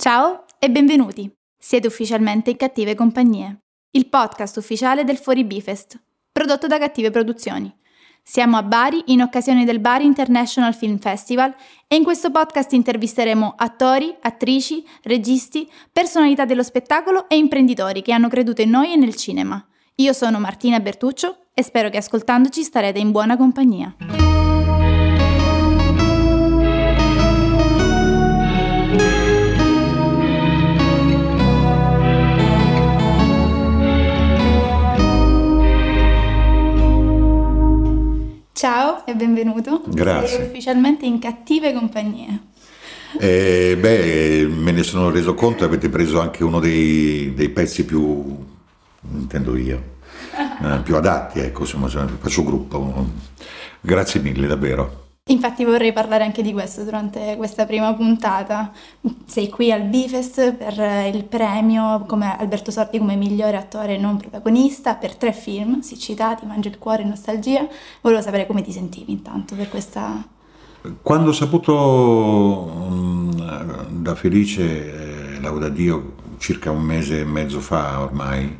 Ciao e benvenuti. Siete ufficialmente in Cattive Compagnie, il podcast ufficiale del Fuori Bifest, prodotto da Cattive Produzioni. Siamo a Bari in occasione del Bari International Film Festival e in questo podcast intervisteremo attori, attrici, registi, personalità dello spettacolo e imprenditori che hanno creduto in noi e nel cinema. Io sono Martina Bertuccio e spero che ascoltandoci starete in buona compagnia. Ciao e benvenuto. Grazie. Sei ufficialmente in cattive compagnie. Eh, beh, me ne sono reso conto, avete preso anche uno dei, dei pezzi più, intendo io, eh, più adatti, ecco, insomma, faccio gruppo. Grazie mille, davvero. Infatti vorrei parlare anche di questo durante questa prima puntata. Sei qui al Bifest per il premio come Alberto Sordi come migliore attore non protagonista per tre film, sì citati, Mangia il cuore e Nostalgia. Volevo sapere come ti sentivi intanto per questa... Quando ho saputo mm, da Felice, eh, lauda Dio, circa un mese e mezzo fa ormai,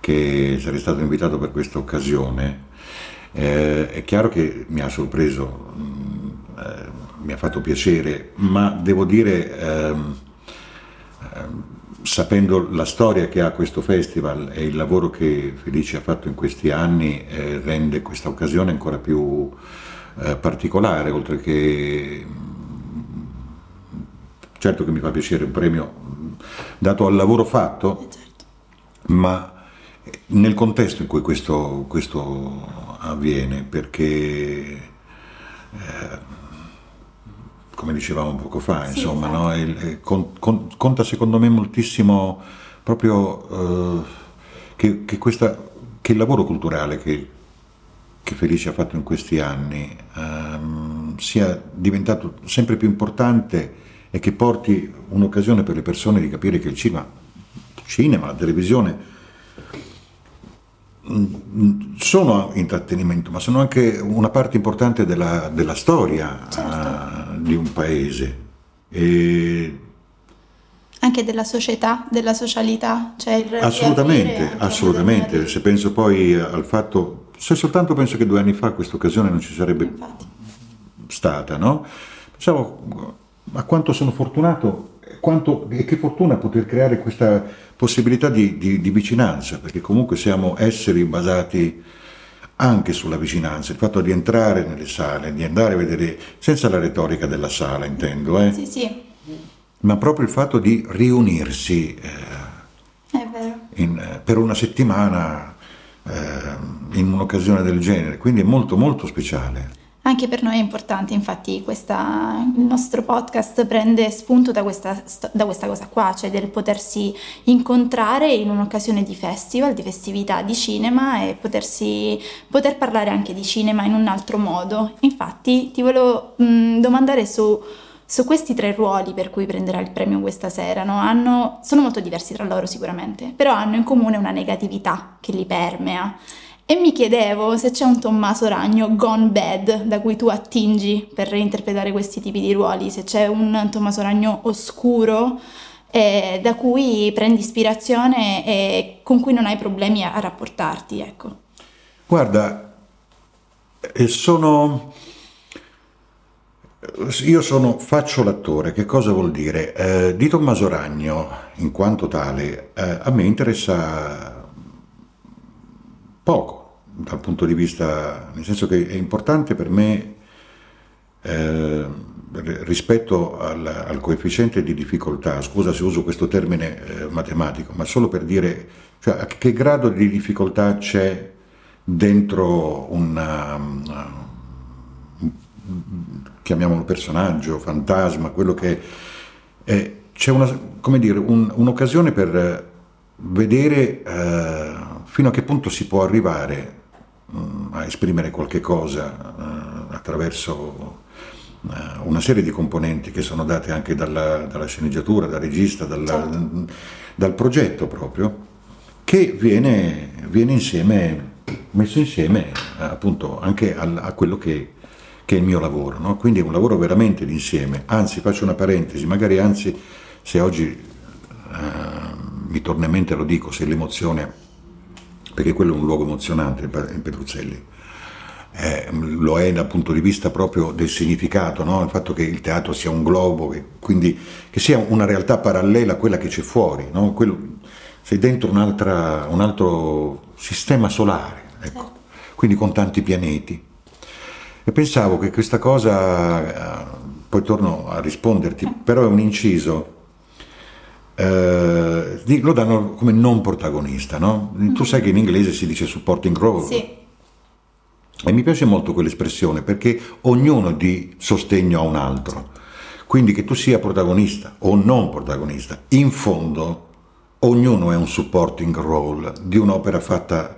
che sarei stato invitato per questa occasione, eh, è chiaro che mi ha sorpreso, mh, eh, mi ha fatto piacere, ma devo dire, ehm, ehm, sapendo la storia che ha questo festival e il lavoro che Felice ha fatto in questi anni, eh, rende questa occasione ancora più eh, particolare, oltre che certo che mi fa piacere un premio dato al lavoro fatto, ma nel contesto in cui questo, questo avviene, perché eh, come dicevamo poco fa, Sì, insomma, esatto. no? Il- eh, con- con- conta secondo me moltissimo proprio eh, che, che questa- che il lavoro culturale che, che Felice ha fatto in questi anni ehm, sia diventato sempre più importante e che porti un'occasione per le persone di capire che il cinema, cinema la televisione mm, sono intrattenimento, ma sono anche una parte importante della, della storia Certo. Eh, di un paese. E Anche della società, della socialità, cioè Assolutamente, assolutamente. Se penso poi al fatto, se soltanto penso che due anni fa questa occasione non ci sarebbe Infatti. stata, no? Pensavo a quanto sono fortunato quanto, e che fortuna poter creare questa possibilità di, di- di vicinanza, perché comunque siamo esseri basati anche sulla vicinanza, il fatto di entrare nelle sale, di andare a vedere, senza la retorica della sala intendo, eh, Sì, sì, ma proprio il fatto di riunirsi. eh, in- eh, per una settimana eh, in un'occasione del genere, quindi è molto molto speciale. Anche per noi è importante, infatti questa- il nostro podcast prende spunto da questa, da questa cosa qua, cioè del potersi incontrare in un'occasione di festival, di festività di cinema e potersi, poter parlare anche di cinema in un altro modo. Infatti ti volevo mh, domandare su, su questi tre ruoli per cui prenderà il premio questa sera, no? Hanno- sono molto diversi tra loro sicuramente, però hanno in comune una negatività che li permea. E mi chiedevo se c'è un Tommaso Ragno gone bad da cui tu attingi per interpretare questi tipi di ruoli, se c'è un Tommaso Ragno oscuro eh, da cui prendi ispirazione e con cui non hai problemi a, a rapportarti, ecco. Guarda, eh, sono... Io sono, faccio l'attore, che cosa vuol dire? Eh, di Tommaso Ragno, in quanto tale, eh, a me interessa poco dal punto di vista, nel senso che è importante per me eh, rispetto al, al coefficiente di difficoltà, scusa se uso questo termine eh, matematico, ma solo per dire cioè, a che grado di difficoltà c'è dentro una, una- un- chiamiamolo personaggio, fantasma, quello che è, c'è una, dire, un- un'occasione per vedere eh, fino a che punto si può arrivare a esprimere qualche cosa eh, attraverso eh, una serie di componenti che sono date anche dalla, dalla sceneggiatura, dal regista, dalla- Certo. dal progetto proprio, che viene, viene insieme, messo insieme eh, appunto anche al- a quello che, che è il mio lavoro. no? Quindi è un lavoro veramente d'insieme. Anzi, faccio una parentesi, magari anzi se oggi eh, mi torna in mente lo dico, se l'emozione, perché quello è un luogo emozionante, in Petruzzelli, eh, lo è dal punto di vista proprio del significato, no? il fatto che il teatro sia un globo, che, quindi che sia una realtà parallela a quella che c'è fuori, no? Quello, sei dentro un altro sistema solare, ecco. quindi con tanti pianeti. E pensavo che questa cosa, eh, poi torno a risponderti, però è un inciso, eh, lo danno come non protagonista, no? Tu sai che in inglese si dice supporting role. Sì e mi piace molto quell'espressione perché ognuno di sostegno a un altro. Quindi che tu sia protagonista o non protagonista, in fondo ognuno è un supporting role di un'opera fatta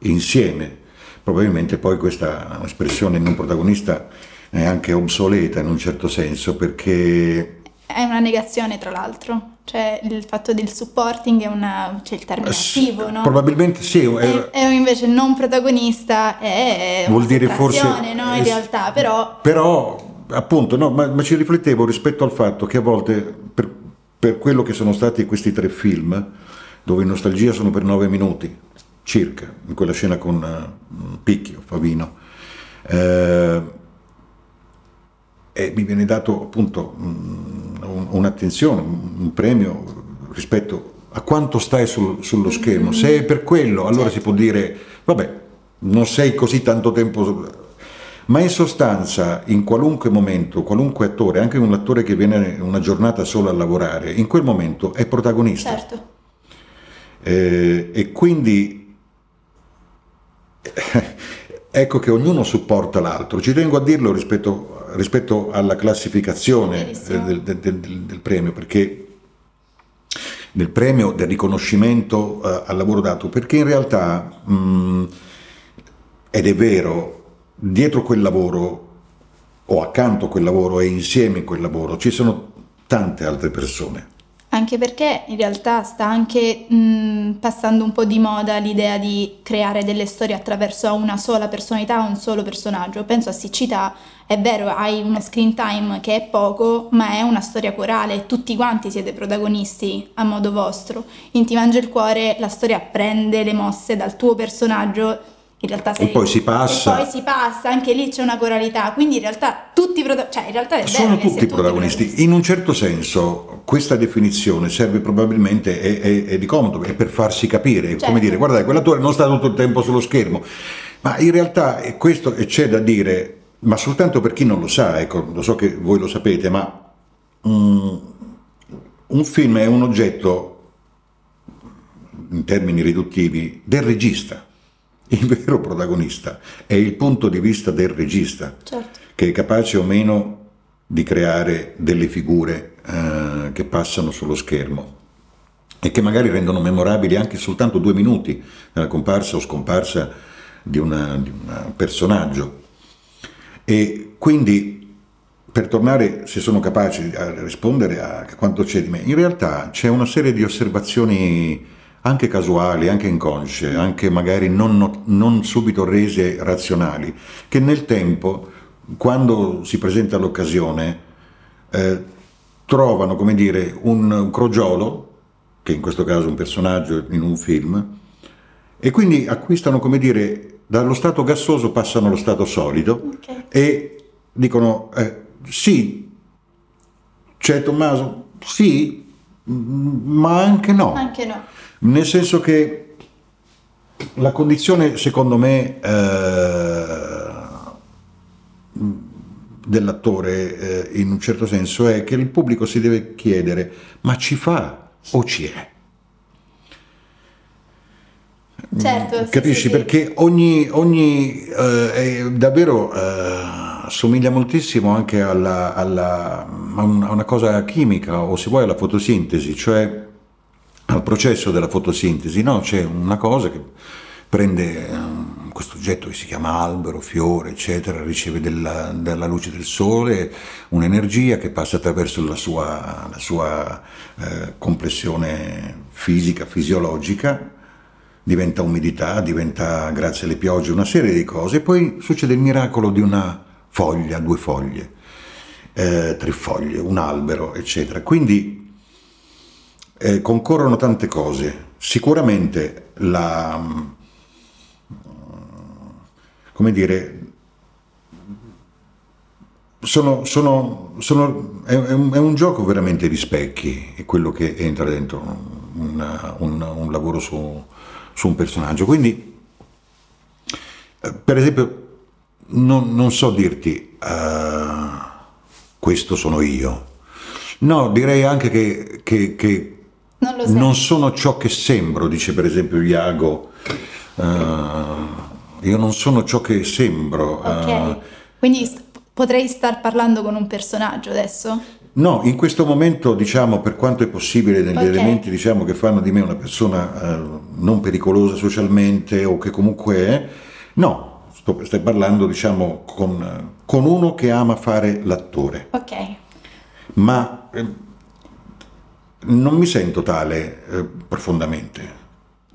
insieme. Probabilmente poi questa espressione non protagonista è anche obsoleta in un certo senso perché... È una negazione tra l'altro. Cioè il fatto del supporting è una, cioè il termine attivo, no? Probabilmente sì. E, e invece non protagonista è vuol dire forse no? In realtà, però... Però, appunto, no, ma, ma, ci riflettevo rispetto al fatto che a volte, per, per quello che sono stati questi tre film, dove in nostalgia sono per nove minuti, circa, in quella scena con uh, Picchio, Favino, eh, e mi viene dato appunto... Um, un'attenzione, un premio rispetto a quanto stai sul, sullo schermo. Se è per quello, allora si può dire, vabbè, non sei così tanto tempo... Ma in sostanza, in qualunque momento, qualunque attore, anche un attore che viene una giornata solo a lavorare, in quel momento è protagonista. Certo. Eh, e quindi ecco che ognuno supporta l'altro. Ci tengo a dirlo rispetto rispetto alla classificazione del, del, del, del, premio, perché del premio del riconoscimento uh, al lavoro dato, perché in realtà, mh, ed è vero, dietro quel lavoro o accanto a quel lavoro e insieme a quel lavoro ci sono tante altre persone anche perché in realtà sta anche mh, passando un po' di moda l'idea di creare delle storie attraverso una sola personalità, un solo personaggio. Penso a Siccità, è vero, hai uno screen time che è poco, ma è una storia corale, tutti quanti siete protagonisti a modo vostro. In Ti mangia il cuore la storia prende le mosse dal tuo personaggio in realtà sei, e poi si passa. e poi si passa anche lì c'è una coralità. Quindi in realtà tutti i protagonisti cioè in realtà è sono tutti protagonisti. protagonisti. In un certo senso questa definizione serve probabilmente è, è, è di comodo è per farsi capire. Certo. come dire guardate quell'attore non sta tutto il tempo sullo schermo. Ma in realtà questo c'è da dire ma soltanto per chi non lo sa ecco lo so che voi lo sapete ma um, un film è un oggetto in termini riduttivi del regista il vero protagonista è il punto di vista del regista, certo. che è capace o meno di creare delle figure eh, che passano sullo schermo e che magari rendono memorabili anche soltanto due minuti nella comparsa o scomparsa di, un personaggio. E quindi, per tornare, se sono capace a rispondere a quanto c'è di me, in realtà c'è una serie di osservazioni anche casuali, anche inconsce, anche magari non, non subito rese razionali, che nel tempo, quando si presenta l'occasione, eh, trovano, come dire, un, un crogiolo, che in questo caso è un personaggio in un film, e quindi acquistano, come dire, dallo stato gassoso passano allo stato solido okay. e dicono eh, sì, c'è Tommaso, sì, ma anche no. Anche no nel senso che la condizione, secondo me, eh, dell'attore, eh, in un certo senso, è che il pubblico si deve chiedere, ma ci fa o ci è? Certo, Capisci? Sì, sì, Perché ogni, ogni eh, davvero eh, somiglia moltissimo anche alla, alla, a una cosa chimica o se vuoi alla fotosintesi, cioè al processo della fotosintesi, no? c'è una cosa che prende um, questo oggetto che si chiama albero, fiore, eccetera, riceve della, dalla luce del sole un'energia che passa attraverso la sua, la sua eh, complessione fisica, fisiologica, diventa umidità, diventa grazie alle piogge una serie di cose, e poi succede il miracolo di una foglia, due foglie, eh, tre foglie, un albero, eccetera. Quindi eh, concorrono tante cose. Sicuramente la, come dire, sono, sono, sono, è, è, un, è, un, gioco veramente di specchi, è quello che entra dentro un, un, un lavoro su, su, un personaggio. Quindi, eh, per esempio, non, non so dirti uh, questo sono io. No, direi anche che, che, che non, non, sono ciò che sembro, dice per esempio Iago. Uh, io non sono ciò che sembro. Ok, uh, quindi st- potrei star parlando con un personaggio adesso? No, in questo momento, diciamo, per quanto è possibile, negli okay. elementi diciamo, che fanno di me una persona uh, non pericolosa socialmente o che comunque è, no, sto, stai parlando, diciamo, con, con, uno che ama fare l'attore. Ok. Ma eh, non mi sento tale eh, profondamente.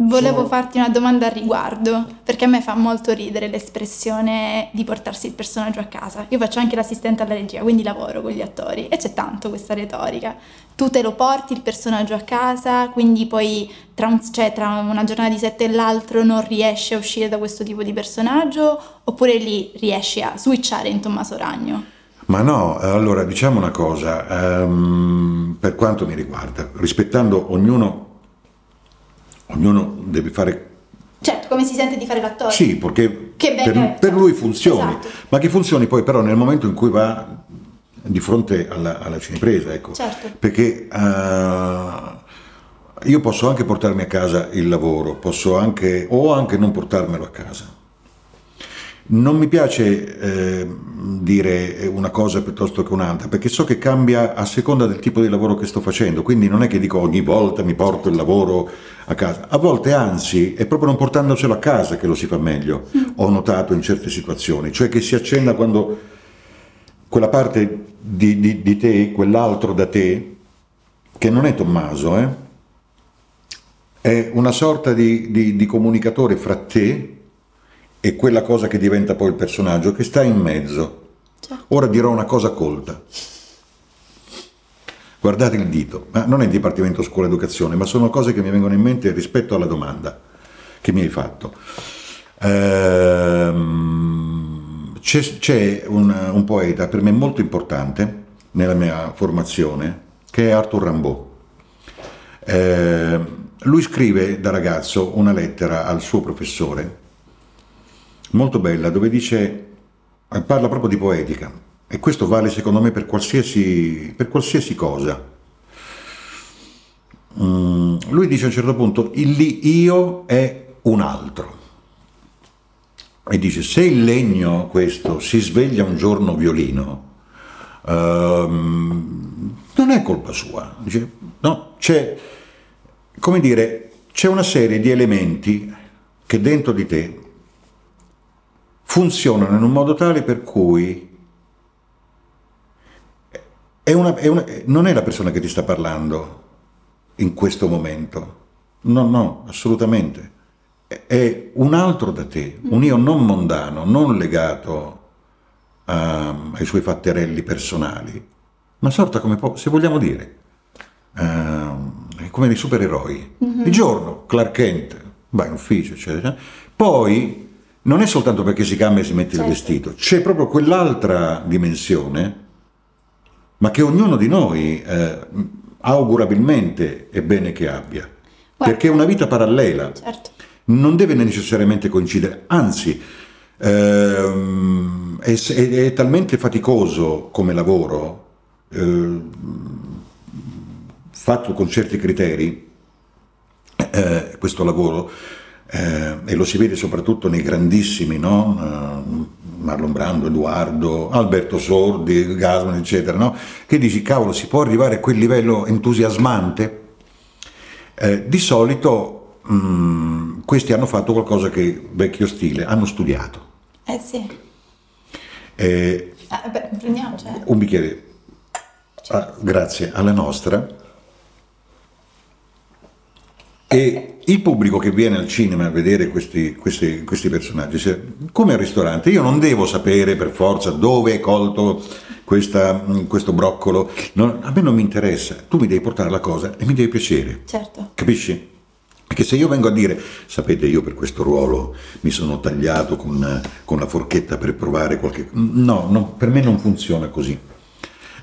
Volevo Sono... farti una domanda al riguardo, perché a me fa molto ridere l'espressione di portarsi il personaggio a casa. Io faccio anche l'assistente alla regia, quindi lavoro con gli attori e c'è tanto questa retorica. Tu te lo porti il personaggio a casa, quindi poi tra, un, cioè, tra una giornata di sette e l'altro non riesci a uscire da questo tipo di personaggio, oppure lì riesci a switchare in Tommaso Ragno? Ma no, allora diciamo una cosa, um, per quanto mi riguarda, rispettando ognuno ognuno deve fare... Certo, come si sente di fare l'attore. Sì, perché per, per, lui funzioni, esatto. ma che funzioni poi però nel momento in cui va di fronte alla, alla cinepresa, ecco. Certo. Perché uh, io posso anche portarmi a casa il lavoro, posso anche, o anche non portarmelo a casa non mi piace eh, dire una cosa piuttosto che un'altra, perché so che cambia a seconda del tipo di lavoro che sto facendo, quindi non è che dico ogni volta mi porto il lavoro a casa, a volte anzi è proprio non portandocelo a casa che lo si fa meglio, ho notato in certe situazioni, cioè che si accenda quando quella parte di, di, di te, quell'altro da te, che non è Tommaso, eh, è una sorta di, di comunicatore fra te, e quella cosa che diventa poi il personaggio che sta in mezzo. Ora dirò una cosa colta. Guardate il dito, ma non è il Dipartimento Scuola Educazione, ma sono cose che mi vengono in mente rispetto alla domanda che mi hai fatto. Ehm, c'è, c'è un, un, poeta per me molto importante nella mia formazione che è Arthur Rimbaud. Ehm, lui scrive da ragazzo una lettera al suo professore molto bella dove dice, parla proprio di poetica e questo vale secondo me per qualsiasi, per qualsiasi cosa. Mm, lui dice a un certo punto, il io è un altro. E dice, se il legno questo si sveglia un giorno violino, um, non è colpa sua. Dice, no, c'è, come dire, c'è una serie di elementi che dentro di te funzionano in un modo tale per cui è una, è una, non è la persona che ti sta parlando in questo momento. No, no, assolutamente. È un altro da te, un io non mondano, non legato a, ai suoi fatterelli personali, una sorta come, se vogliamo dire, uh, come dei supereroi. Mm-hmm. Di giorno, Clark Kent, va in ufficio, eccetera. Poi non è soltanto perché si cambia e si mette certo. il vestito, c'è proprio quell'altra dimensione, ma che ognuno di noi eh, augurabilmente è bene che abbia, Guarda. perché è una vita parallela, certo. non deve necessariamente coincidere, anzi ehm, è, è, è, talmente faticoso come lavoro, eh, fatto con certi criteri, eh, questo lavoro, eh, e lo si vede soprattutto nei grandissimi, no? Uh, Marlon Brando, Edoardo, Alberto Sordi, Gasman, eccetera, no? che dici, cavolo, si può arrivare a quel livello entusiasmante? Eh, di solito mh, mm, questi hanno fatto qualcosa che, vecchio stile, hanno studiato. Eh sì. Eh, ah, beh, prendiamo, cioè. Un bicchiere, ah, grazie alla nostra E il pubblico che viene al cinema a vedere questi, questi, questi personaggi, come al ristorante, io non devo sapere per forza dove è colto questa, questo broccolo, non, a me non mi interessa, tu mi devi portare la cosa e mi deve piacere. Certo. Capisci? Perché se io vengo a dire, sapete, io per questo ruolo mi sono tagliato con, con la forchetta per provare qualche... No, no, per me non funziona così.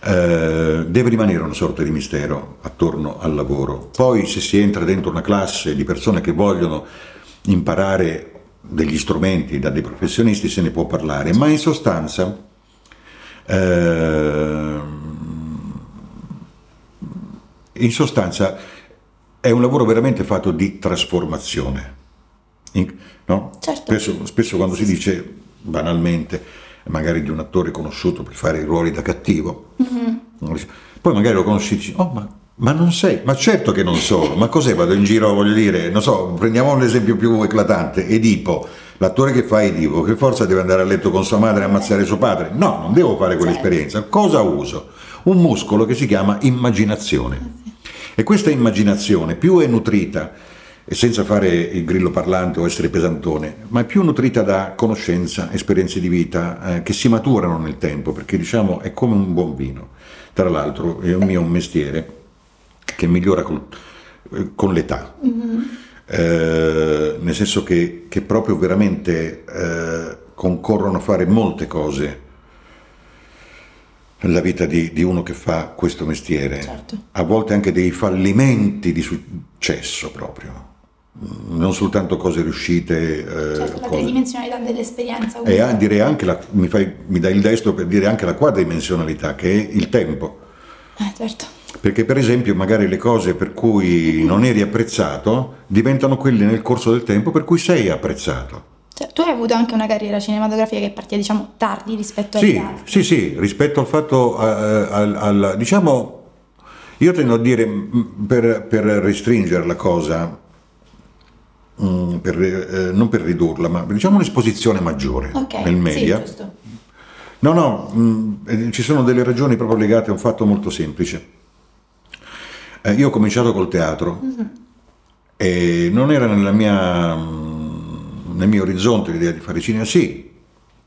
Eh, deve rimanere una sorta di mistero attorno al lavoro. Poi se si entra dentro una classe di persone che vogliono imparare degli strumenti da dei professionisti se ne può parlare, ma in sostanza eh, in sostanza è un lavoro veramente fatto di trasformazione. In, no? certo. spesso, spesso quando si dice banalmente magari di un attore conosciuto per fare i ruoli da cattivo. Mm-hmm. Poi magari lo conosci e dici, oh ma, ma, non sei, ma certo che non sono, ma cos'è? Vado in giro, voglio dire, non so, prendiamo un esempio più eclatante, Edipo, l'attore che fa Edipo, che forza deve andare a letto con sua madre e ammazzare suo padre? No, non devo fare quell'esperienza. Certo. Cosa uso? Un muscolo che si chiama immaginazione. Ah, e questa immaginazione più è nutrita e senza fare il grillo parlante o essere pesantone, ma è più nutrita da conoscenza, esperienze di vita eh, che si maturano nel tempo, perché diciamo è come un buon vino. Tra l'altro è un mio un mestiere che migliora col, eh, con l'età, mm-hmm. eh, nel senso che, che proprio veramente eh, concorrono a fare molte cose nella vita di, di, uno che fa questo mestiere, certo. a volte anche dei fallimenti di successo proprio non soltanto cose riuscite. Eh, certo, la tridimensionalità dell'esperienza. E direi anche, la, mi, fai, mi dai il destro per dire anche la quadridimensionalità, che è il tempo. Eh, certo. Perché per esempio magari le cose per cui non eri apprezzato diventano quelle nel corso del tempo per cui sei apprezzato. Cioè, tu hai avuto anche una carriera cinematografica che partiva diciamo tardi rispetto sì, agli altri. Sì, sì, rispetto al fatto, al, diciamo, io tendo a dire, per, per restringere la cosa, Mm, per, eh, non per ridurla, ma diciamo un'esposizione maggiore okay, nel media. Sì, no, no, mh, mm, eh, ci sono delle ragioni proprio legate a un fatto molto semplice. Eh, io ho cominciato col teatro mm-hmm. e non era mia, mm, nel mio orizzonte l'idea di fare cinema, sì,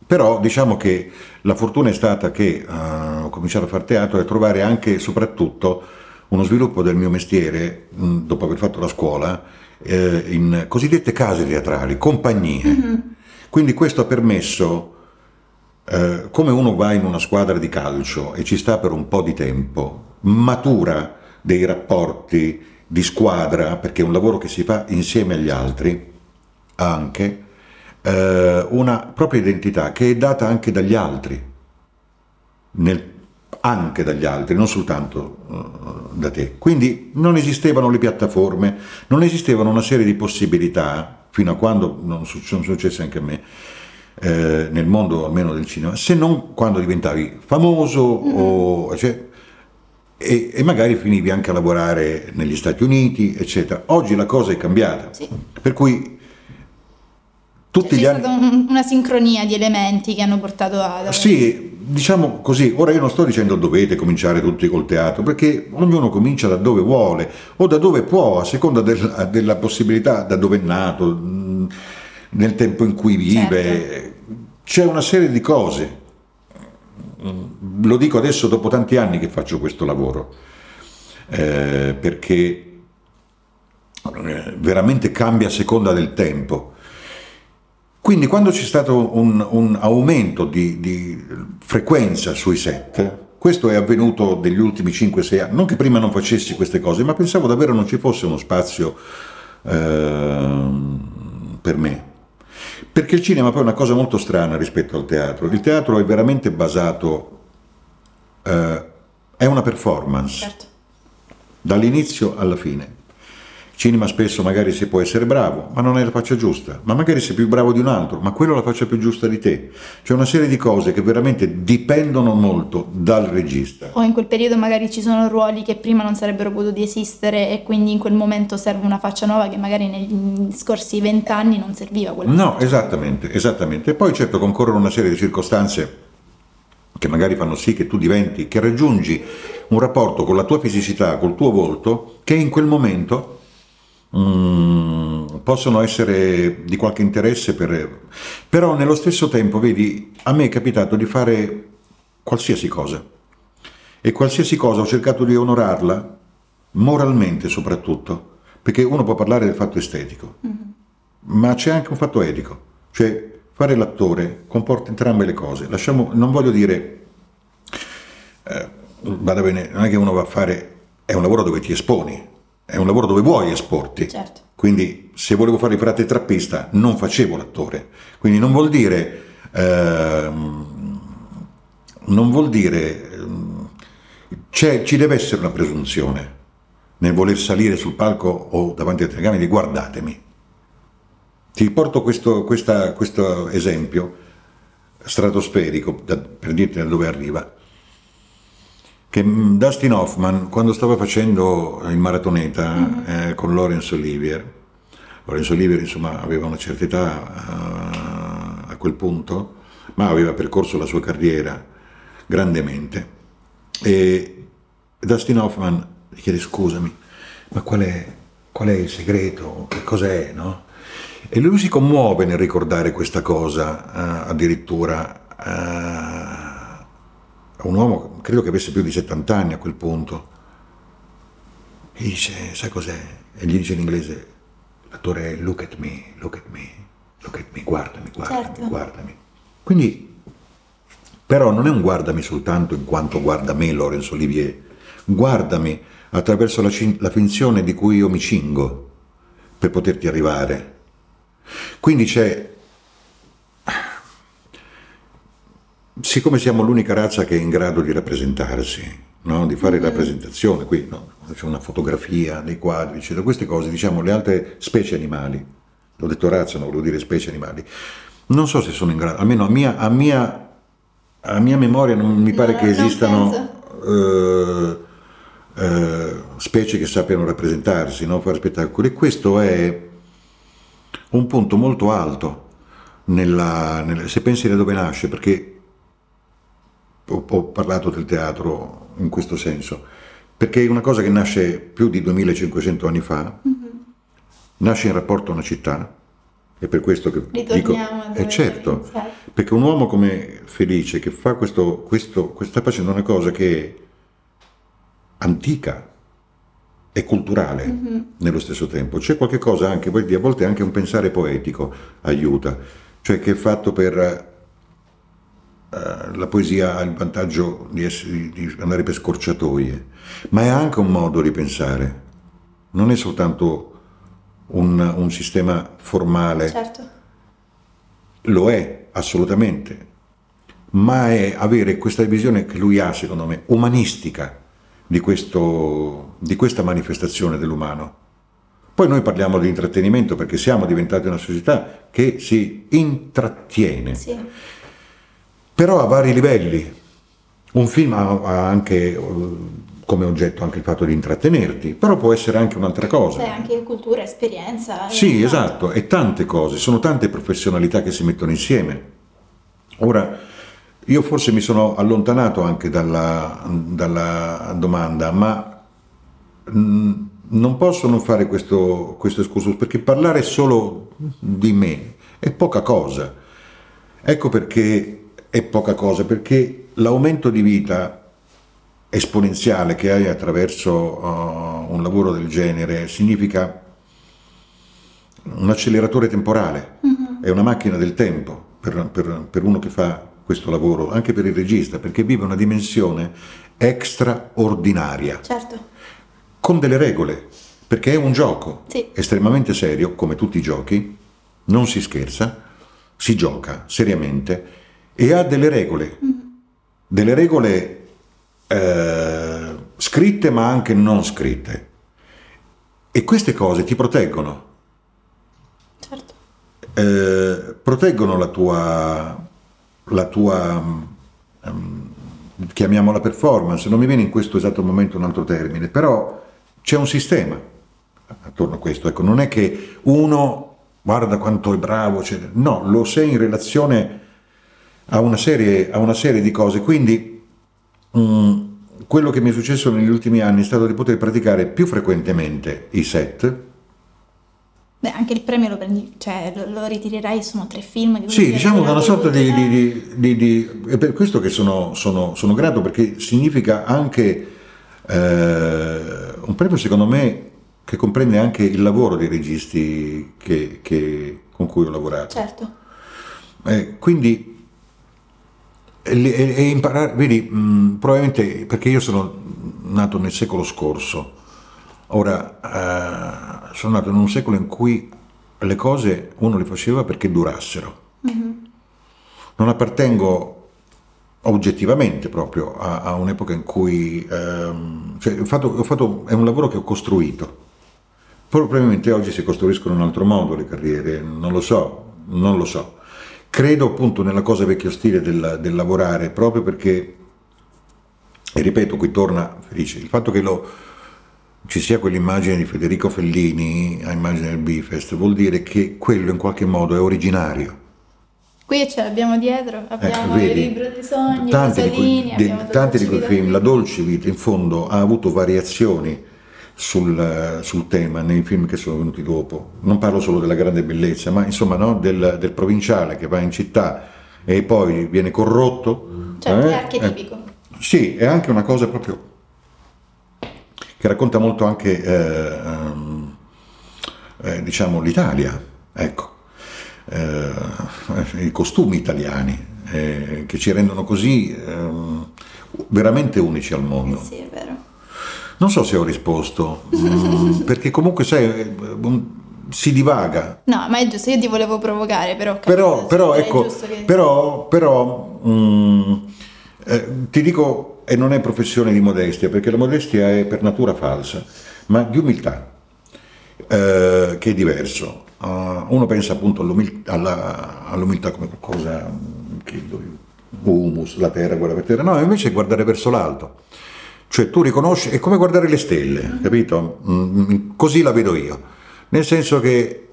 però diciamo che la fortuna è stata che uh, ho cominciato a fare teatro e a trovare anche e soprattutto uno sviluppo del mio mestiere, mh, dopo aver fatto la scuola, eh, in cosiddette case teatrali, compagnie. Mm-hmm. Quindi questo ha permesso, eh, come uno va in una squadra di calcio e ci sta per un po' di tempo, matura dei rapporti di squadra, perché è un lavoro che si fa insieme agli altri, anche eh, una propria identità che è data anche dagli altri, nel anche dagli altri, non soltanto uh, da te. Quindi non esistevano le piattaforme, non esistevano una serie di possibilità, fino a quando non sono successe anche a me, eh, nel mondo almeno del cinema, se non quando diventavi famoso mm-hmm. o, cioè, e, e, magari finivi anche a lavorare negli Stati Uniti, eccetera. Oggi la cosa è cambiata, sì. per cui tutti cioè, gli c'è anni... stata un, una sincronia di elementi che hanno portato a... Sì, diciamo così, ora io non sto dicendo dovete cominciare tutti col teatro, perché ognuno comincia da dove vuole o da dove può, a seconda della, della possibilità, da dove è nato, nel tempo in cui vive. Certo. C'è una serie di cose. Lo dico adesso dopo tanti anni che faccio questo lavoro, eh, perché eh, veramente cambia a seconda del tempo. Quindi quando c'è stato un, un aumento di, di, frequenza sui set, questo è avvenuto negli ultimi 5-6 anni, non che prima non facessi queste cose, ma pensavo davvero non ci fosse uno spazio eh, per me. Perché il cinema poi è una cosa molto strana rispetto al teatro. Il teatro è veramente basato, eh, è una performance, certo. dall'inizio alla fine cinema spesso magari si può essere bravo, ma non è la faccia giusta, ma magari sei più bravo di un altro, ma quello è la faccia più giusta di te. C'è una serie di cose che veramente dipendono molto dal regista. O in quel periodo magari ci sono ruoli che prima non sarebbero potuti esistere e quindi in quel momento serve una faccia nuova che magari negli scorsi vent'anni non serviva. Quella no, faccia. esattamente, esattamente. E poi certo concorrono una serie di circostanze che magari fanno sì che tu diventi, che raggiungi un rapporto con la tua fisicità, col tuo volto, che in quel momento mm, possono essere di qualche interesse, per, però nello stesso tempo, vedi, a me è capitato di fare qualsiasi cosa e qualsiasi cosa ho cercato di onorarla, moralmente soprattutto, perché uno può parlare del fatto estetico, mm-hmm. ma c'è anche un fatto etico, cioè fare l'attore comporta entrambe le cose. Lasciamo, non voglio dire, eh, vada bene, non è che uno va a fare, è un lavoro dove ti esponi, è un lavoro dove vuoi esporti. Certo. Quindi se volevo fare il frate trappista non facevo l'attore. Quindi non vuol dire... Ehm, non vuol dire... Ehm, ci deve essere una presunzione nel voler salire sul palco o davanti ai telecamere di guardatemi. Ti porto questo, questa, questo esempio stratosferico per dirti da dove arriva. Che mm, Dustin Hoffman, quando stava facendo il maratoneta mm-hmm. eh, con Laurence Olivier, Laurence Olivier insomma aveva una certa età uh, a quel punto, ma aveva percorso la sua carriera grandemente. E Dustin Hoffman gli chiede scusami, ma qual è, qual è il segreto? Che cos'è? No? E lui si commuove nel ricordare questa cosa, uh, addirittura uh, un uomo, credo che avesse più di 70 anni a quel punto, e dice, sai cos'è? E gli dice in inglese, l'attore è look at me, look at me, look at me, guardami, guardami, certo. guardami. Quindi, però non è un guardami soltanto in quanto guarda me Laurence Olivier, guardami attraverso la, la finzione di cui io mi cingo per poterti arrivare quindi c'è, siccome siamo l'unica razza che è in grado di rappresentarsi, no? di fare mm-hmm. rappresentazione, qui no? c'è una fotografia, dei quadri, eccetera, queste cose, diciamo le altre specie animali, l'ho detto razza, non volevo dire specie animali, non so se sono in grado, almeno a mia, a mia, a mia memoria non mi pare no, che esistano... Uh, uh, specie che sappiano rappresentarsi, no? fare spettacoli. E questo è un punto molto alto nella, nella, se pensi da dove nasce, perché ho, ho, parlato del teatro in questo senso, perché è una cosa che nasce più di 2500 anni fa, mm-hmm. nasce in rapporto a una città, è per quessto che Ritorniamo dico, è eh, certo, perché un uomo come Felice che fa questo, questo, sta facendo una cosa che è antica, e culturale mm-hmm. nello stesso tempo. C'è qualche cosa anche, a volte anche un pensare poetico aiuta, cioè che è fatto per... Uh, la poesia ha il vantaggio di, essere, di, andare per scorciatoie, ma è anche un modo di pensare, non è soltanto un, un sistema formale. Certo. Lo è, assolutamente, ma è avere questa visione che lui ha, secondo me, umanistica di, questo, di questa manifestazione dell'umano. Poi noi parliamo di intrattenimento perché siamo diventati una società che si intrattiene, sì. Però a vari livelli. Un film ha anche come oggetto anche il fatto di intrattenerti, però può essere anche un'altra cosa. C'è anche cultura, esperienza. Sì, esatto, e tante cose, sono tante professionalità che si mettono insieme. Ora, io forse mi sono allontanato anche dalla, dalla domanda, ma mm, non posso non fare questo, questo escursus perché parlare solo di me è poca cosa. Ecco perché è poca cosa, perché l'aumento di vita esponenziale che hai attraverso uh, un lavoro del genere significa un acceleratore temporale, mm-hmm. è una macchina del tempo per, per, per uno che fa questo lavoro, anche per il regista, perché vive una dimensione straordinaria. Certo. Con delle regole, perché è un gioco sì. estremamente serio, come tutti i giochi, non si scherza, si gioca seriamente e ha delle regole, mm-hmm. delle regole eh, scritte ma anche non scritte. E queste cose ti proteggono. Certo. Eh, proteggono la tua la tua, um, chiamiamola performance, non mi viene in questo esatto momento un altro termine, però c'è un sistema attorno a questo, ecco, non è che uno guarda quanto è bravo, cioè, no, lo sei in relazione a una serie, a una serie di cose, quindi um, quello che mi è successo negli ultimi anni è stato di poter praticare più frequentemente i set, Beh, anche il premio lo, prendi, cioè, lo, lo ritirerai, sono tre film. Che sì, diciamo che è una sorta di, di, di, di, È per questo che sono, sono, sono grato, perché significa anche eh, un premio, secondo me, che comprende anche il lavoro dei registi che, che, con cui ho lavorato. Certo. Eh, quindi, e, e imparare, vedi, mh, probabilmente perché io sono nato nel secolo scorso, ora... Eh, sono nato in un secolo in cui le cose uno le faceva perché durassero. Mm-hmm. Non appartengo oggettivamente proprio a, a un'epoca in cui ehm, cioè, fatto, ho fatto, è un lavoro che ho costruito. Probabilmente oggi si costruiscono in un altro modo le carriere, non lo so, non lo so. Credo appunto nella cosa vecchio stile del, del lavorare, proprio perché, e ripeto, qui torna Felice, il fatto che lo, ci sia quell'immagine di Federico Fellini a immagine del Bifest, vuol dire che quello in qualche modo è originario. Qui ce l'abbiamo dietro, abbiamo ecco, vedi, il libro dei sogni, tanti Pasolini, di quei, de, tanti di quei film, La dolce vita in fondo ha avuto variazioni sul, sul, tema nei film che sono venuti dopo. Non parlo solo della grande bellezza, ma insomma no, del, del, provinciale che va in città e poi viene corrotto. Certo, eh? è archetipico. Eh, sì, è anche una cosa proprio che racconta molto anche eh, ehm, eh, diciamo, l'Italia, ecco, eh, i costumi italiani eh, che ci rendono così ehm, veramente unici al mondo. Sì, è vero. Non so se ho risposto, mm, perché comunque sai, si divaga. No, ma è giusto, io ti volevo provocare, però... Però, però ecco, che... però, però mm, eh, ti dico e non è professione di modestia, perché la modestia è per natura falsa, ma di umiltà, eh, che è diverso. Uh, uno pensa appunto all'umiltà, alla, all'umiltà come qualcosa che humus, la terra, guarda per terra, no, invece è guardare verso l'alto. Cioè tu riconosci, è come guardare le stelle, capito? Mm, così la vedo io. Nel senso che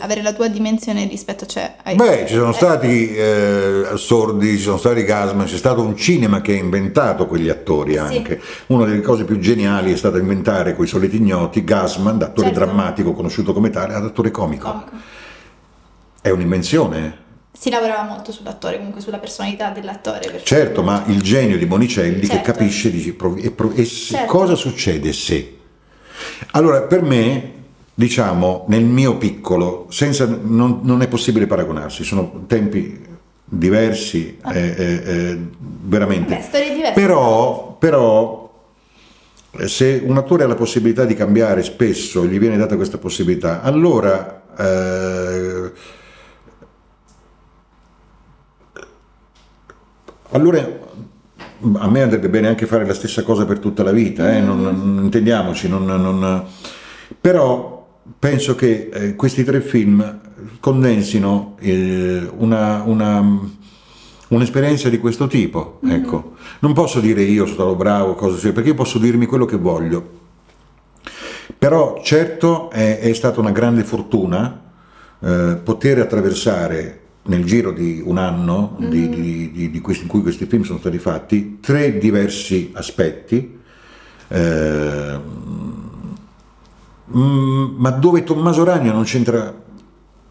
avere la tua dimensione rispetto cioè, ai... Beh, ci sono stati eh, sordi, ci sono stati Gasman, c'è stato un cinema che ha inventato quegli attori anche. Sì. Una delle cose più geniali è stata inventare quei soliti ignoti Gasman, da attore certo. drammatico conosciuto come tale, ad attore comico. comico. È un'invenzione. Si lavorava molto sull'attore, comunque sulla personalità dell'attore. Certo, ma il genio di Bonicelli certo. che capisce dice, e, e certo. cosa succede se... Allora, per me diciamo, nel mio piccolo, senza, non, non, è possibile paragonarsi, sono tempi diversi, ah. eh, eh, eh, veramente. Beh, storie diverse. Però, però, se un attore ha la possibilità di cambiare spesso, gli viene data questa possibilità, allora... Eh, allora a me andrebbe bene anche fare la stessa cosa per tutta la vita, eh? non, non, intendiamoci, non, non, però penso che eh, questi tre film condensino eh, una, una, un'esperienza di questo tipo. Mm-hmm. Ecco. Non posso dire io sono stato bravo, cosa sia, perché io posso dirmi quello che voglio. Però certo è, è stata una grande fortuna eh, poter attraversare nel giro di un anno mm-hmm. di, di, di, questi, in cui questi film sono stati fatti tre diversi aspetti. Eh, Mm, ma dove Tommaso Ragno non c'entra...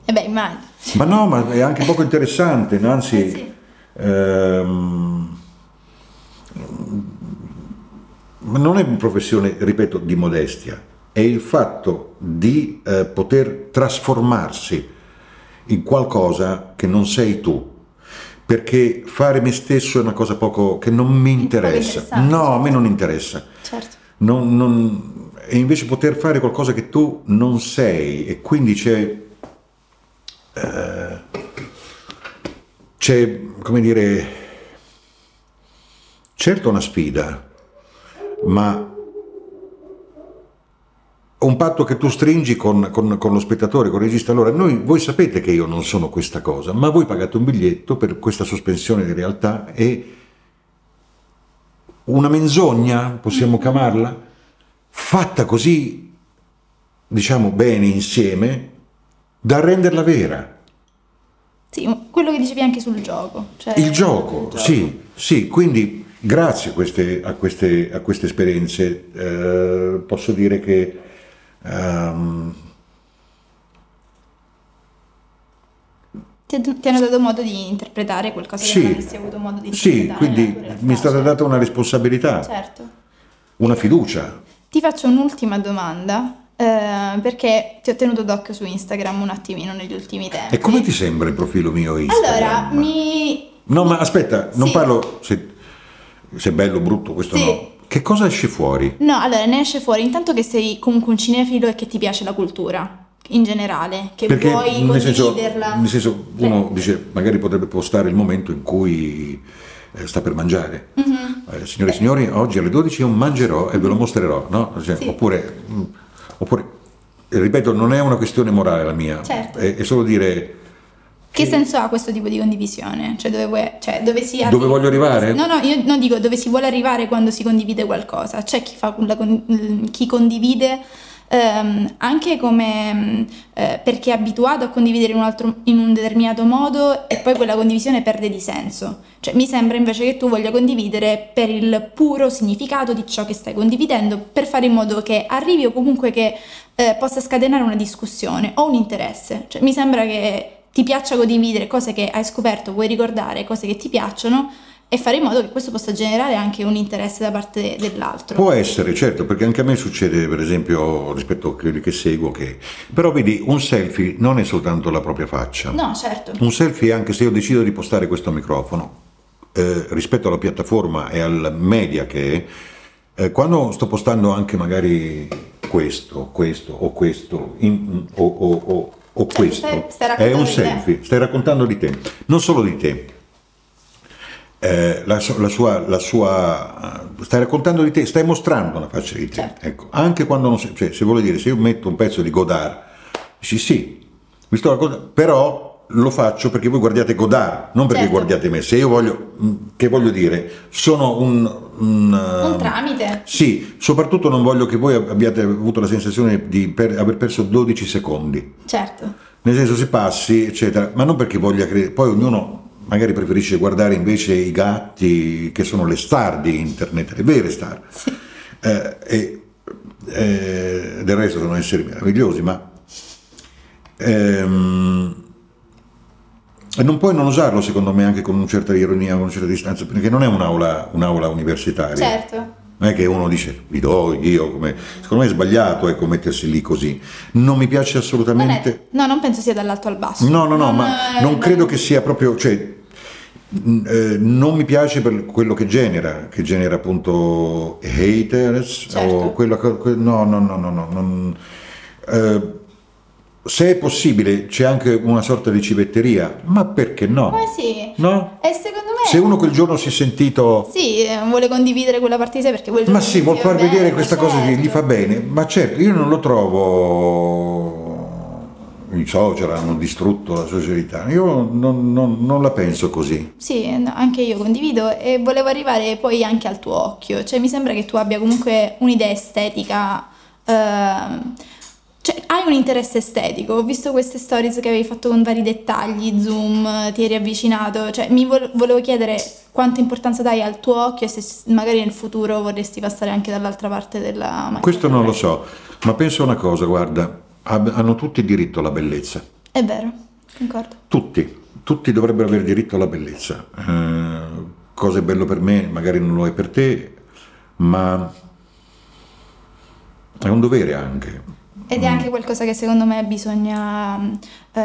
Eh beh, immagino. Ma no, ma è anche poco interessante, no? anzi... Eh sì. ehm, non è una professione, ripeto, di modestia, è il fatto di eh, poter trasformarsi in qualcosa che non sei tu. Perché fare me stesso è una cosa poco che non mi interessa. No, a me non interessa. Certo. Non, non, e invece poter fare qualcosa che tu non sei e quindi c'è, eh, c'è come dire, certo una sfida, ma un patto che tu stringi con, con, con, lo spettatore, con il regista. Allora, noi, voi sapete che io non sono questa cosa, ma voi pagate un biglietto per questa sospensione di realtà e una menzogna, possiamo chiamarla? fatta così, diciamo bene insieme, da renderla vera. Sì, quello che dicevi anche sul gioco. Cioè il gioco, gioco. sì, sì, quindi grazie a queste, a queste, a queste esperienze eh, posso dire che ehm, Ti, ti hanno dato modo di interpretare qualcosa che non sì, avresti avuto modo di sì, interpretare. quindi tua realtà, mi è stata data una responsabilità, Certo. una fiducia. Ti faccio un'ultima domanda, eh, perché ti ho tenuto d'occhio su Instagram un attimino negli ultimi tempi. E come ti sembra il profilo mio Instagram? Allora, mi... No, ma aspetta, non Sì. parlo se, se è bello o brutto, questo Sì. no. Che cosa esce fuori? No, allora ne esce fuori intanto che sei comunque un cinefilo e che ti piace la cultura, in generale, che Perché vuoi nel senso, condividerla. nel senso, uno dice magari potrebbe postare il momento in cui eh, sta per mangiare. Mhm. Eh, signore e signori, oggi alle 12 io mangerò e ve lo mostrerò, no? Cioè, Sì. Oppure, mh, oppure, eh, ripeto, non è una questione morale la mia, Certo. è, è solo dire Che senso ha questo tipo di condivisione? Cioè dove, vuoi- cioè, dove si Dove arriva- voglio arrivare? No, no, io non dico dove si vuole arrivare quando si condivide qualcosa. C'è chi, fa la con- chi condivide ehm, anche come mh, eh, perché è abituato a condividere in un, altro, in un determinato modo e poi quella condivisione perde di senso. Cioè mi sembra invece che tu voglia condividere per il puro significato di ciò che stai condividendo, per fare in modo che arrivi o comunque che eh, possa scatenare una discussione o un interesse. Cioè mi sembra che ti piaccia condividere cose che hai scoperto, vuoi ricordare, cose che ti piacciono e fare in modo che questo possa generare anche un interesse da parte dell'altro. Può essere, certo, perché anche a me succede, per esempio, rispetto a quelli che seguo, che... Però vedi, un selfie non è soltanto la propria faccia. No, certo. Un selfie, anche se io decido di postare questo microfono, eh, rispetto alla piattaforma e al media che è, eh, quando sto postando anche magari questo, questo o questo, in- o, o- o- o questo, stai- stai è un selfie, stai raccontando di te, non solo di te. Eh, la, la sua, la sua- stai raccontando di te, stai mostrando una faccia di te. Certo. Ecco, anche quando non sei, cioè, se vuole dire, se io metto un pezzo di Godard, dici sì, mi sto raccontando, però lo faccio perché voi guardiate Godard, non perché Certo. guardiate me. Se io voglio, mh, che voglio dire, sono un... un, Un eh, tramite. Sì, soprattutto non voglio che voi abbiate avuto la sensazione di per- aver perso 12 secondi. Certo. Nel senso si passi, eccetera, ma non perché voglia credere, poi ognuno magari preferisce guardare invece i gatti che sono le star di internet, le vere star. Sì. Eh, e eh, del resto sono esseri meravigliosi, ma ehm, e non puoi non usarlo secondo me anche con una certa ironia, con una certa distanza, perché non è un'aula, un'aula universitaria. Certo. Non è che uno dice vi do io, come... secondo me è sbagliato ecco, mettersi lì così. Non mi piace Non è- assolutamente. no, non penso sia dall'alto al basso. No, no, no, Non ma è- non credo che sia proprio, cioè, eh, non mi piace per quello che genera, che genera appunto haters Certo. o quello che, no, no, no, no, no, non- eh, se è possibile c'è anche una sorta di civetteria, ma perché no? Ma sì. No? E secondo me... Se uno quel giorno si è sentito Sì, eh, vuole condividere quella parte di sé perché vuole ma sì, vuol far vedere questa cosa che certo. gli fa bene, ma certo, io non lo trovo. I social hanno distrutto la socialità, io non, non- non la penso così. Sì, anche io condivido e volevo arrivare poi anche al tuo occhio, cioè mi sembra che tu abbia comunque un'idea estetica, ehm, cioè hai un interesse estetico, ho visto queste stories che avevi fatto con vari dettagli, zoom, ti eri avvicinato, cioè mi vol- volevo chiedere quanta importanza dai al tuo occhio e se magari nel futuro vorresti passare anche dall'altra parte della macchina. Questo non lo so, ma penso una cosa, guarda, hanno tutti diritto alla bellezza, È vero, concordo. tutti, tutti dovrebbero avere diritto alla bellezza. Eh, cosa è bello per me, magari non lo è per te, ma è un dovere anche. Ed è anche qualcosa che secondo me bisogna eh,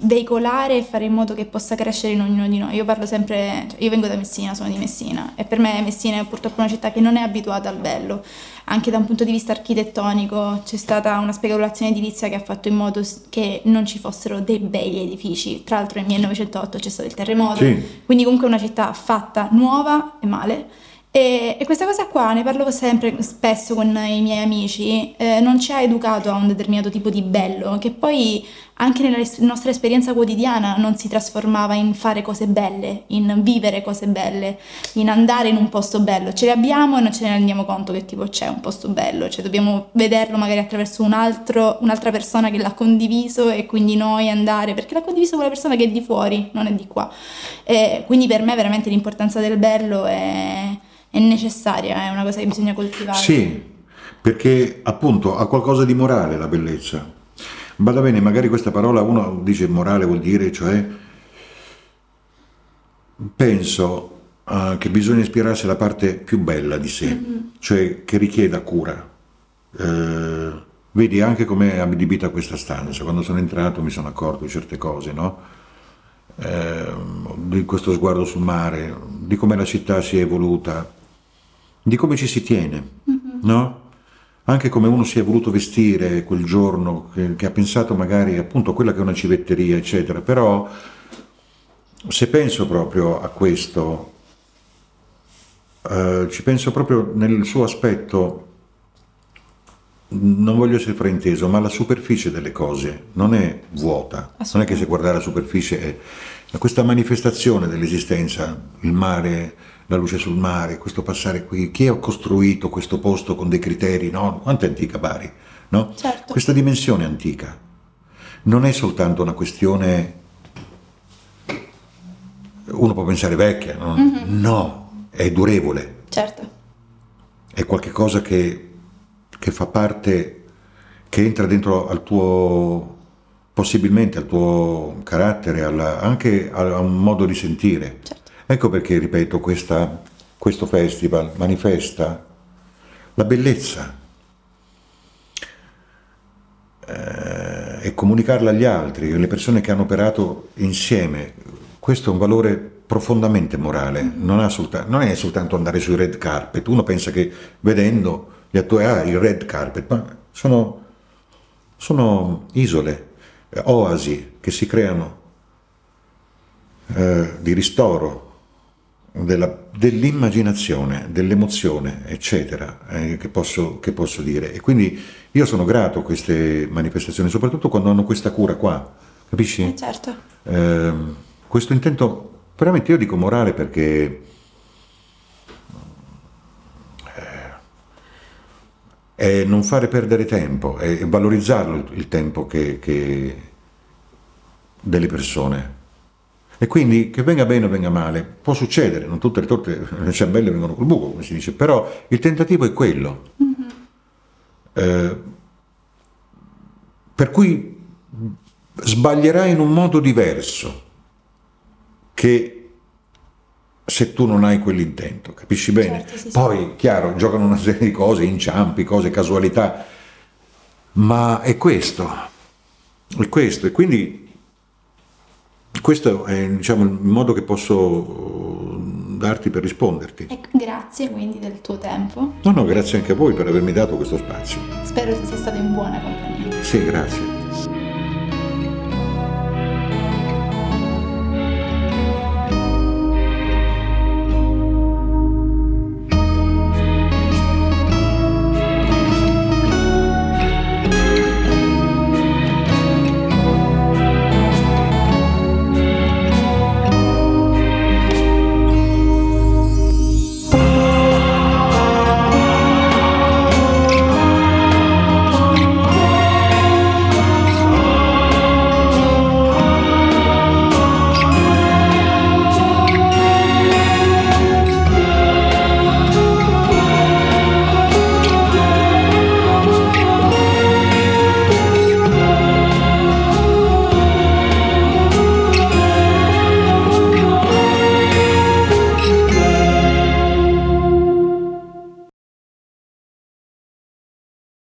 veicolare e fare in modo che possa crescere in ognuno di noi. Io parlo sempre, cioè, io vengo da Messina, sono di Messina e per me Messina è purtroppo una città che non è abituata al bello. Anche da un punto di vista architettonico c'è stata una speculazione edilizia che ha fatto in modo che non ci fossero dei bei edifici. Tra l'altro nel 1908 c'è stato il terremoto, Sì. quindi comunque è una città fatta nuova e male. E, e questa cosa qua ne parlo sempre spesso con i miei amici, eh, non ci ha educato a un determinato tipo di bello, che poi anche nella nostra esperienza quotidiana non si trasformava in fare cose belle, in vivere cose belle, in andare in un posto bello. Ce le abbiamo e non ce ne rendiamo conto che tipo c'è un posto bello, cioè dobbiamo vederlo magari attraverso un altro, un'altra persona che l'ha condiviso e quindi noi andare, perché l'ha condiviso quella persona che è di fuori, non è di qua. E quindi per me veramente l'importanza del bello è, è necessaria, è una cosa che bisogna coltivare. Sì, perché appunto ha qualcosa di morale la bellezza. Vada bene, magari questa parola uno dice morale vuol dire, cioè penso uh, che bisogna ispirarsi alla parte più bella di sé, mm-hmm. cioè che richieda cura. Uh, vedi anche come è adibita questa stanza, quando sono entrato mi sono accorto di certe cose, no? eh, di questo sguardo sul mare, di come la città si è evoluta, di come ci si tiene, mm-hmm. no? Anche come uno si è voluto vestire quel giorno, che, che, ha pensato magari appunto a quella che è una civetteria, eccetera. Però se penso proprio a questo, eh, ci penso proprio nel suo aspetto non voglio essere frainteso, ma la superficie delle cose non è vuota, non è che se guardare la superficie è questa manifestazione dell'esistenza, il mare, la luce sul mare, questo passare qui, chi ha costruito questo posto con dei criteri, no? Quanto è antica Bari? No? Certo. Questa dimensione antica non è soltanto una questione, uno può pensare vecchia, no, mm-hmm. no è durevole. Certo. È qualcosa che che fa parte, che entra dentro al tuo, possibilmente al tuo carattere, alla, anche a, un modo di sentire. Certo. Ecco perché, ripeto, questa, questo festival manifesta la bellezza eh, e comunicarla agli altri, alle persone che hanno operato insieme. Questo è un valore profondamente morale, non, soltanto, non, è soltanto andare sui red carpet, uno pensa che vedendo gli attori, ah, il red carpet, ma sono, sono isole, eh, oasi che si creano eh, di ristoro della, dell'immaginazione, dell'emozione, eccetera, eh, che, posso, che, posso, dire. E quindi io sono grato a queste manifestazioni, soprattutto quando hanno questa cura qua, capisci? Eh, certo. Eh, questo intento, veramente io dico morale perché è non fare perdere tempo e valorizzarlo il tempo che, che delle persone. E quindi che venga bene o venga male, può succedere, non tutte le torte, le ciambelle vengono col buco, come si dice, però il tentativo è quello. Mm-hmm. Eh, per cui sbaglierai in un modo diverso che se tu non hai quell'intento, capisci bene? Certo, sì, Poi, sì. chiaro, giocano una serie di cose, inciampi, cose, casualità, ma è questo, è questo, e quindi questo è diciamo, il modo che posso darti per risponderti. E grazie quindi del tuo tempo. No, no, grazie anche a voi per avermi dato questo spazio. Spero sia stato in buona compagnia. Sì, grazie.